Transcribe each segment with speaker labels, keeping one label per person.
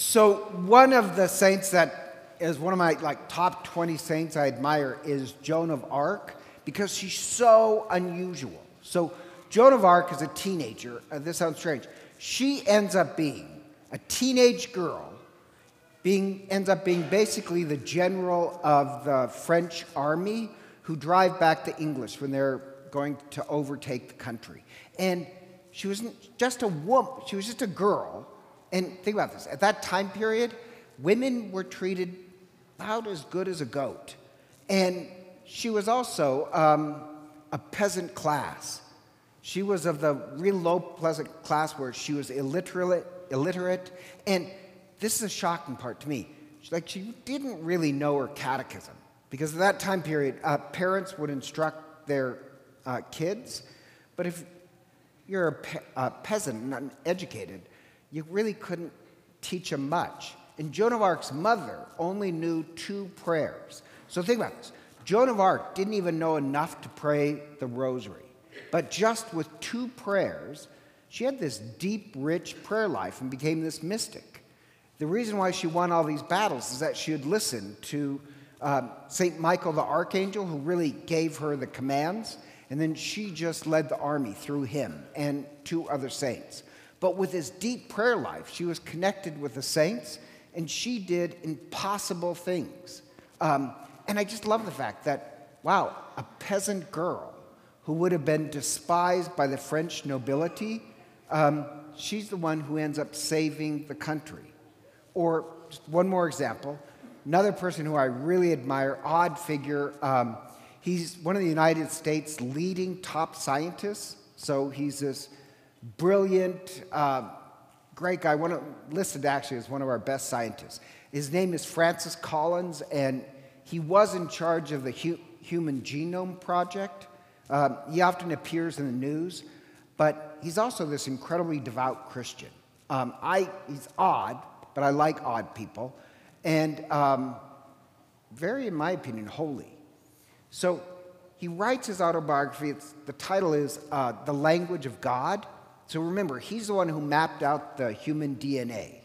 Speaker 1: So one of the saints that is one of my like top 20 saints I admire is Joan of Arc because she's so unusual. So Joan of Arc is a teenager. Uh, this sounds strange. She ends up being a teenage girl, being ends up being basically the general of the French army who drive back the English when they're going to overtake the country. And she wasn't just a woman, she was just a girl. And think about this at that time period, women were treated about as good as a goat. And she was also um, a peasant class. She was of the real low pleasant class where she was illiterate, illiterate. And this is a shocking part to me. Like she didn't really know her catechism because at that time period, uh, parents would instruct their uh, kids, but if you're a, pe- a peasant, not educated, you really couldn't teach them much. And Joan of Arc's mother only knew two prayers. So think about this. Joan of Arc didn't even know enough to pray the rosary. But just with two prayers, she had this deep, rich prayer life and became this mystic. The reason why she won all these battles is that she had listened to um, St. Michael the Archangel, who really gave her the commands, and then she just led the army through him and two other saints. But with this deep prayer life, she was connected with the saints and she did impossible things. Um, and I just love the fact that, wow, a peasant girl who would have been despised by the French nobility, um, she's the one who ends up saving the country. Or just one more example another person who I really admire, odd figure. Um, he's one of the United States' leading top scientists. So he's this brilliant, uh, great guy, one of, listed actually as one of our best scientists. His name is Francis Collins, and he was in charge of the Hu- Human Genome Project. Um, he often appears in the news, but he's also this incredibly devout Christian. Um, I, he's odd, but I like odd people, and um, very, in my opinion, holy. So he writes his autobiography. It's, the title is uh, The Language of God. So remember, he's the one who mapped out the human DNA.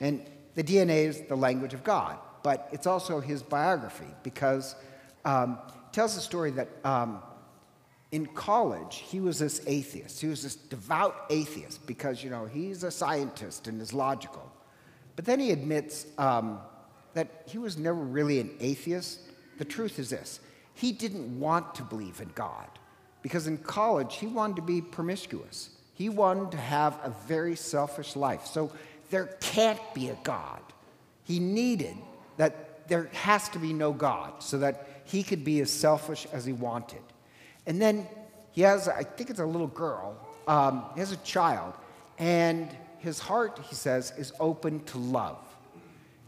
Speaker 1: And the DNA is the language of God, but it's also his biography because um, it tells the story that um, in college he was this atheist. He was this devout atheist because, you know, he's a scientist and is logical. But then he admits um, that he was never really an atheist. The truth is this he didn't want to believe in God because in college he wanted to be promiscuous. He wanted to have a very selfish life. So there can't be a God. He needed that there has to be no God so that he could be as selfish as he wanted. And then he has, I think it's a little girl, um, he has a child, and his heart, he says, is open to love.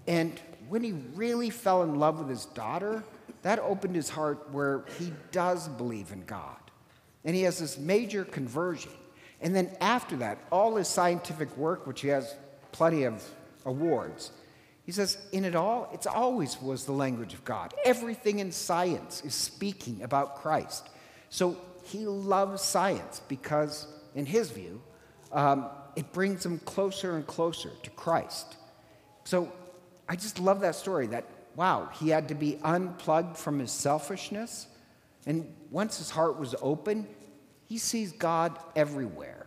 Speaker 1: And when he really fell in love with his daughter, that opened his heart where he does believe in God. And he has this major conversion. And then after that, all his scientific work, which he has plenty of awards, he says, in it all, it's always was the language of God. Everything in science is speaking about Christ. So he loves science because, in his view, um, it brings him closer and closer to Christ. So I just love that story that, wow, he had to be unplugged from his selfishness. And once his heart was open, he sees God everywhere.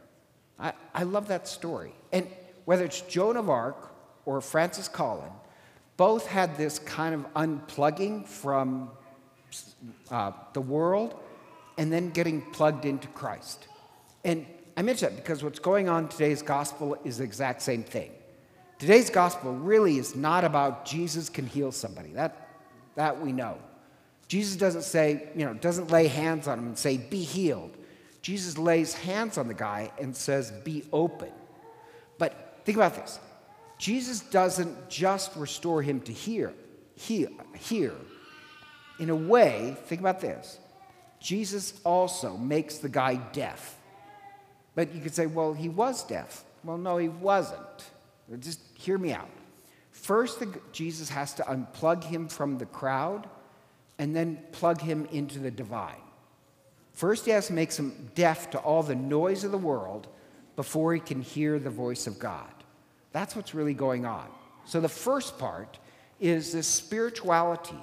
Speaker 1: I, I love that story. And whether it's Joan of Arc or Francis Collins, both had this kind of unplugging from uh, the world and then getting plugged into Christ. And I mention that because what's going on in today's gospel is the exact same thing. Today's gospel really is not about Jesus can heal somebody. That, that we know. Jesus doesn't say, you know, doesn't lay hands on him and say, be healed. Jesus lays hands on the guy and says, Be open. But think about this Jesus doesn't just restore him to hear, hear, hear. In a way, think about this Jesus also makes the guy deaf. But you could say, well, he was deaf. Well, no, he wasn't. Just hear me out. First, the, Jesus has to unplug him from the crowd and then plug him into the divine. First, he has to make him deaf to all the noise of the world before he can hear the voice of God. That's what's really going on. So the first part is this spirituality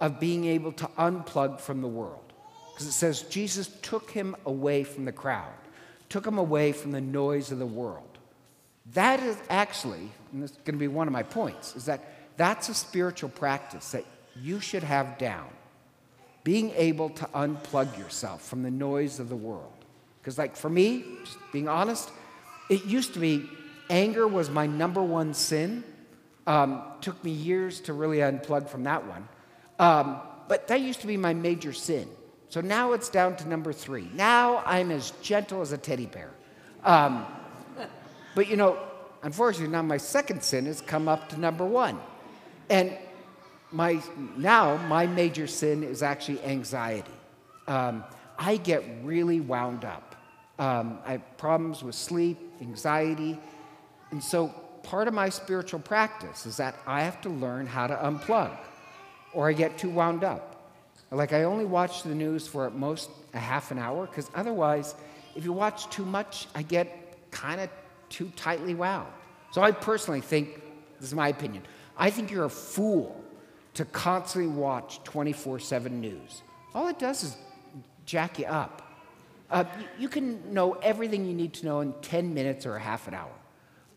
Speaker 1: of being able to unplug from the world. Because it says Jesus took him away from the crowd, took him away from the noise of the world. That is actually, and this is going to be one of my points, is that that's a spiritual practice that you should have down. Being able to unplug yourself from the noise of the world. Because, like, for me, just being honest, it used to be anger was my number one sin. Um, took me years to really unplug from that one. Um, but that used to be my major sin. So now it's down to number three. Now I'm as gentle as a teddy bear. Um, but you know, unfortunately, now my second sin has come up to number one. And my, now my major sin is actually anxiety. Um, I get really wound up. Um, I have problems with sleep, anxiety. And so part of my spiritual practice is that I have to learn how to unplug or I get too wound up. Like I only watch the news for at most a half an hour because otherwise, if you watch too much, I get kind of too tightly wound. So I personally think, this is my opinion, I think you're a fool to constantly watch 24 7 news. All it does is jack you up. Uh, you can know everything you need to know in 10 minutes or a half an hour.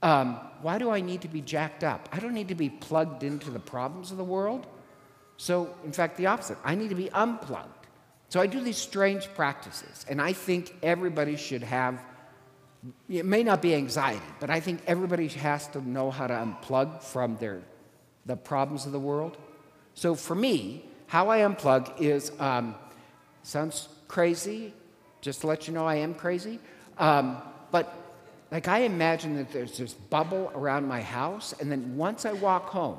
Speaker 1: Um, why do I need to be jacked up? I don't need to be plugged into the problems of the world. So, in fact, the opposite. I need to be unplugged. So I do these strange practices, and I think everybody should have. It may not be anxiety, but I think everybody has to know how to unplug from their the problems of the world. So for me, how I unplug is um, sounds crazy. Just to let you know, I am crazy. Um, but like I imagine that there's this bubble around my house, and then once I walk home,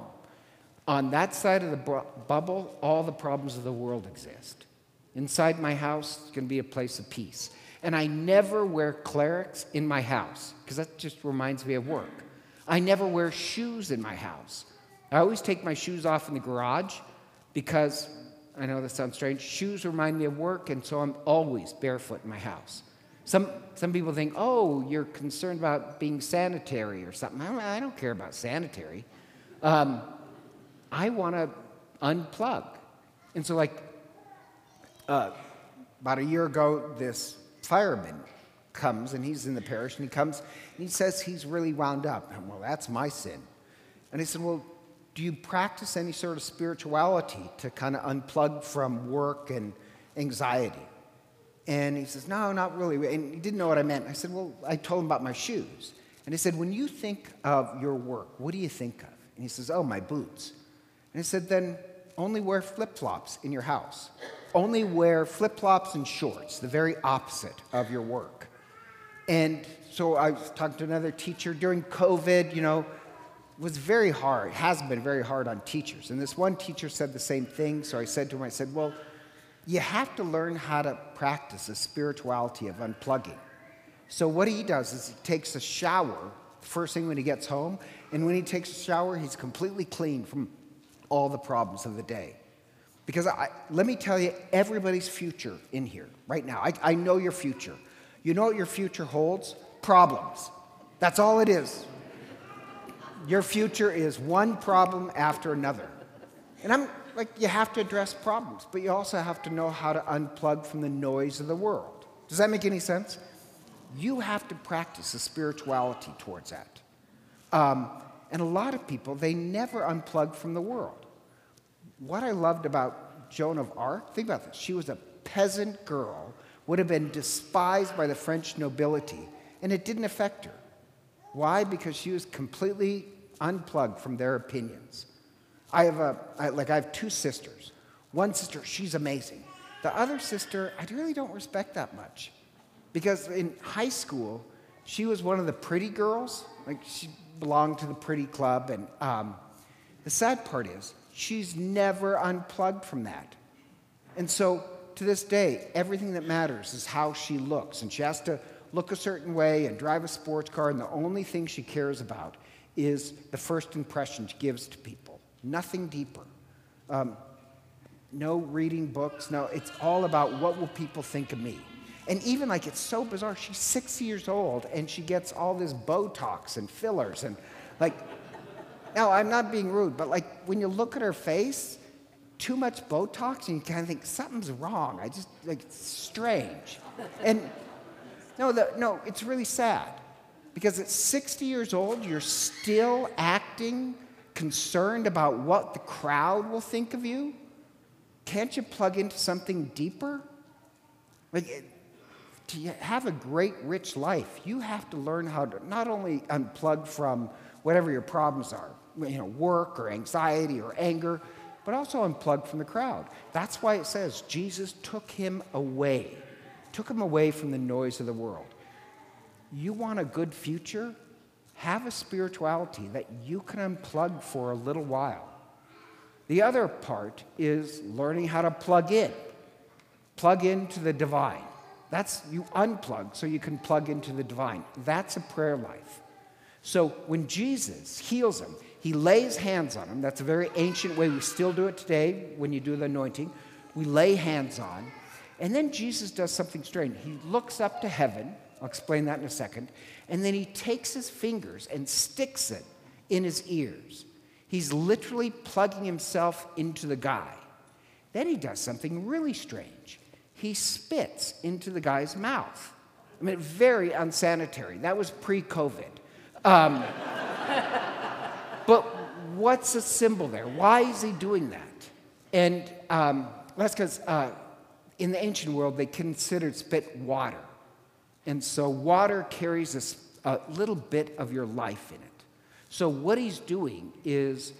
Speaker 1: on that side of the bu- bubble, all the problems of the world exist. Inside my house, it's going to be a place of peace. And I never wear clerics in my house because that just reminds me of work. I never wear shoes in my house. I always take my shoes off in the garage because I know that sounds strange. Shoes remind me of work, and so I'm always barefoot in my house. Some, some people think, oh, you're concerned about being sanitary or something. I don't, I don't care about sanitary. Um, I want to unplug. And so, like, uh, about a year ago, this fireman comes and he's in the parish and he comes and he says he's really wound up. And, well, that's my sin. And he said, well, do you practice any sort of spirituality to kind of unplug from work and anxiety? And he says, No, not really. And he didn't know what I meant. I said, Well, I told him about my shoes. And he said, When you think of your work, what do you think of? And he says, Oh, my boots. And I said, Then only wear flip flops in your house. Only wear flip flops and shorts, the very opposite of your work. And so I was talking to another teacher during COVID, you know, was very hard, has been very hard on teachers. And this one teacher said the same thing. So I said to him, I said, Well, you have to learn how to practice the spirituality of unplugging. So what he does is he takes a shower first thing when he gets home, and when he takes a shower, he's completely clean from all the problems of the day. Because I, let me tell you, everybody's future in here right now. I, I know your future. You know what your future holds? Problems. That's all it is. Your future is one problem after another. And I'm like, you have to address problems, but you also have to know how to unplug from the noise of the world. Does that make any sense? You have to practice a spirituality towards that. Um, and a lot of people, they never unplug from the world. What I loved about Joan of Arc, think about this. She was a peasant girl, would have been despised by the French nobility, and it didn't affect her. Why? Because she was completely unplugged from their opinions. I have a, I, like I have two sisters. One sister, she's amazing. The other sister, I really don't respect that much. Because in high school, she was one of the pretty girls. Like she belonged to the pretty club. And um, the sad part is, she's never unplugged from that. And so to this day, everything that matters is how she looks. And she has to look a certain way and drive a sports car. And the only thing she cares about is the first impression she gives to people, nothing deeper. Um, no reading books, no, it's all about what will people think of me. And even like it's so bizarre, she's six years old and she gets all this Botox and fillers and like, no, I'm not being rude, but like when you look at her face, too much Botox, and you kind of think something's wrong. I just like it's strange, and no, the, no, it's really sad because at 60 years old, you're still acting concerned about what the crowd will think of you. Can't you plug into something deeper? Like, to have a great, rich life, you have to learn how to not only unplug from whatever your problems are, you know, work or anxiety or anger, but also unplug from the crowd. That's why it says Jesus took him away, took him away from the noise of the world. You want a good future? Have a spirituality that you can unplug for a little while. The other part is learning how to plug in, plug into the divine. That's you unplug so you can plug into the divine. That's a prayer life. So when Jesus heals him, he lays hands on him. That's a very ancient way. We still do it today when you do the anointing. We lay hands on. And then Jesus does something strange. He looks up to heaven. I'll explain that in a second. And then he takes his fingers and sticks it in his ears. He's literally plugging himself into the guy. Then he does something really strange. He spits into the guy's mouth. I mean, very unsanitary. That was pre COVID. Um, but what's the symbol there? Why is he doing that? And um, that's because uh, in the ancient world, they considered spit water. And so water carries a, a little bit of your life in it. So what he's doing is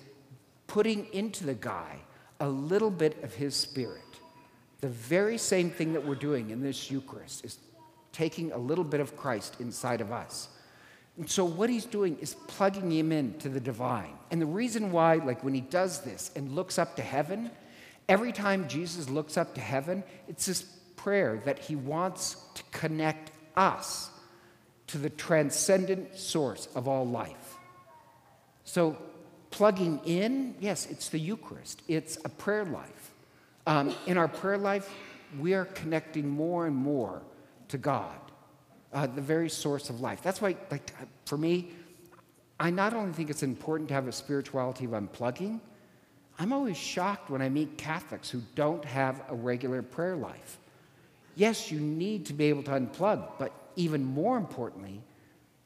Speaker 1: putting into the guy a little bit of his spirit. The very same thing that we're doing in this Eucharist is taking a little bit of Christ inside of us. And so what he's doing is plugging him in to the divine. And the reason why, like when he does this and looks up to heaven, every time Jesus looks up to heaven, it's this prayer that he wants to connect us to the transcendent source of all life. So plugging in, yes, it's the Eucharist, it's a prayer life. Um, in our prayer life, we are connecting more and more to God uh, the very source of life. That's why, like, for me, I not only think it's important to have a spirituality of unplugging, I'm always shocked when I meet Catholics who don't have a regular prayer life. Yes, you need to be able to unplug, but even more importantly,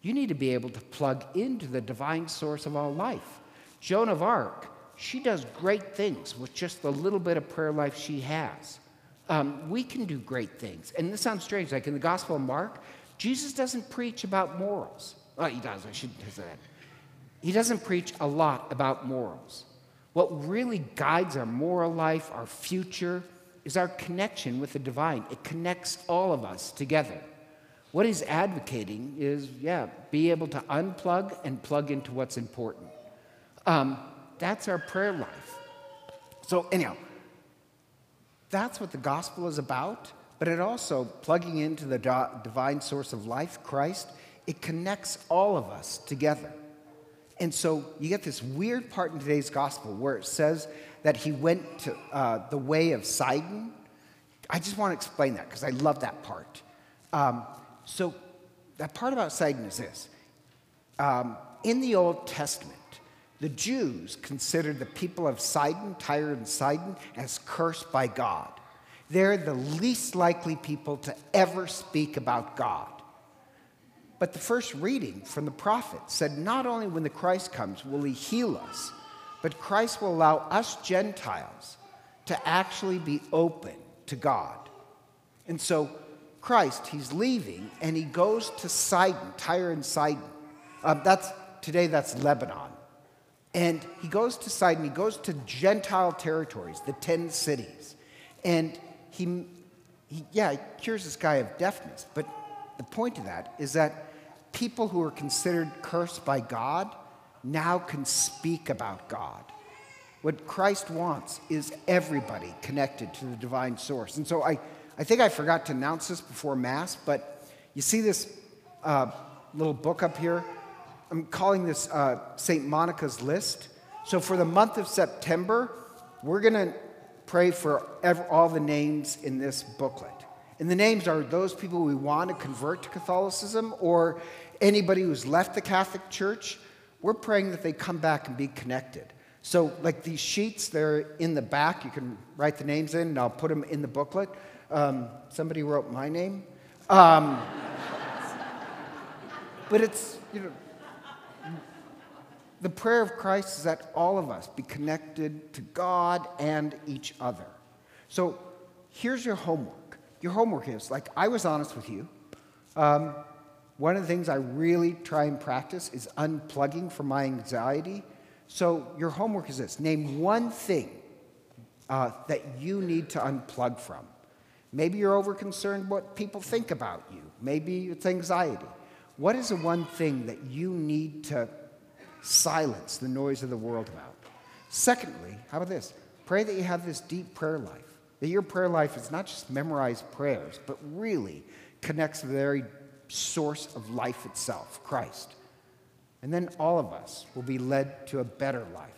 Speaker 1: you need to be able to plug into the divine source of all life. Joan of Arc, she does great things with just the little bit of prayer life she has. Um, we can do great things. And this sounds strange. Like in the Gospel of Mark, Jesus doesn't preach about morals. Well, he does, I shouldn't say that. He doesn't preach a lot about morals. What really guides our moral life, our future, is our connection with the divine. It connects all of us together. What he's advocating is, yeah, be able to unplug and plug into what's important. Um, that's our prayer life. So, anyhow, that's what the gospel is about but it also, plugging into the divine source of life, Christ, it connects all of us together. And so you get this weird part in today's gospel where it says that he went to uh, the way of Sidon. I just want to explain that because I love that part. Um, so, that part about Sidon is this um, in the Old Testament, the Jews considered the people of Sidon, Tyre and Sidon, as cursed by God. They're the least likely people to ever speak about God. But the first reading from the prophet said not only when the Christ comes will he heal us, but Christ will allow us Gentiles to actually be open to God. And so Christ, he's leaving and he goes to Sidon, Tyre and Sidon. Um, that's, today that's Lebanon. And he goes to Sidon, he goes to Gentile territories, the 10 cities. And he, he, yeah, he cures this guy of deafness. But the point of that is that people who are considered cursed by God now can speak about God. What Christ wants is everybody connected to the divine source. And so I, I think I forgot to announce this before Mass, but you see this uh, little book up here? I'm calling this uh, St. Monica's List. So for the month of September, we're going to pray for all the names in this booklet. And the names are those people we want to convert to Catholicism or anybody who's left the Catholic Church we're praying that they come back and be connected. So, like these sheets, they're in the back. You can write the names in, and I'll put them in the booklet. Um, somebody wrote my name. Um, but it's, you know, the prayer of Christ is that all of us be connected to God and each other. So here's your homework. Your homework is like, I was honest with you. Um, one of the things I really try and practice is unplugging from my anxiety. So your homework is this name one thing uh, that you need to unplug from. Maybe you're over concerned what people think about you. Maybe it's anxiety. What is the one thing that you need to silence the noise of the world about? Secondly, how about this? Pray that you have this deep prayer life. That your prayer life is not just memorized prayers, but really connects very source of life itself, Christ. And then all of us will be led to a better life.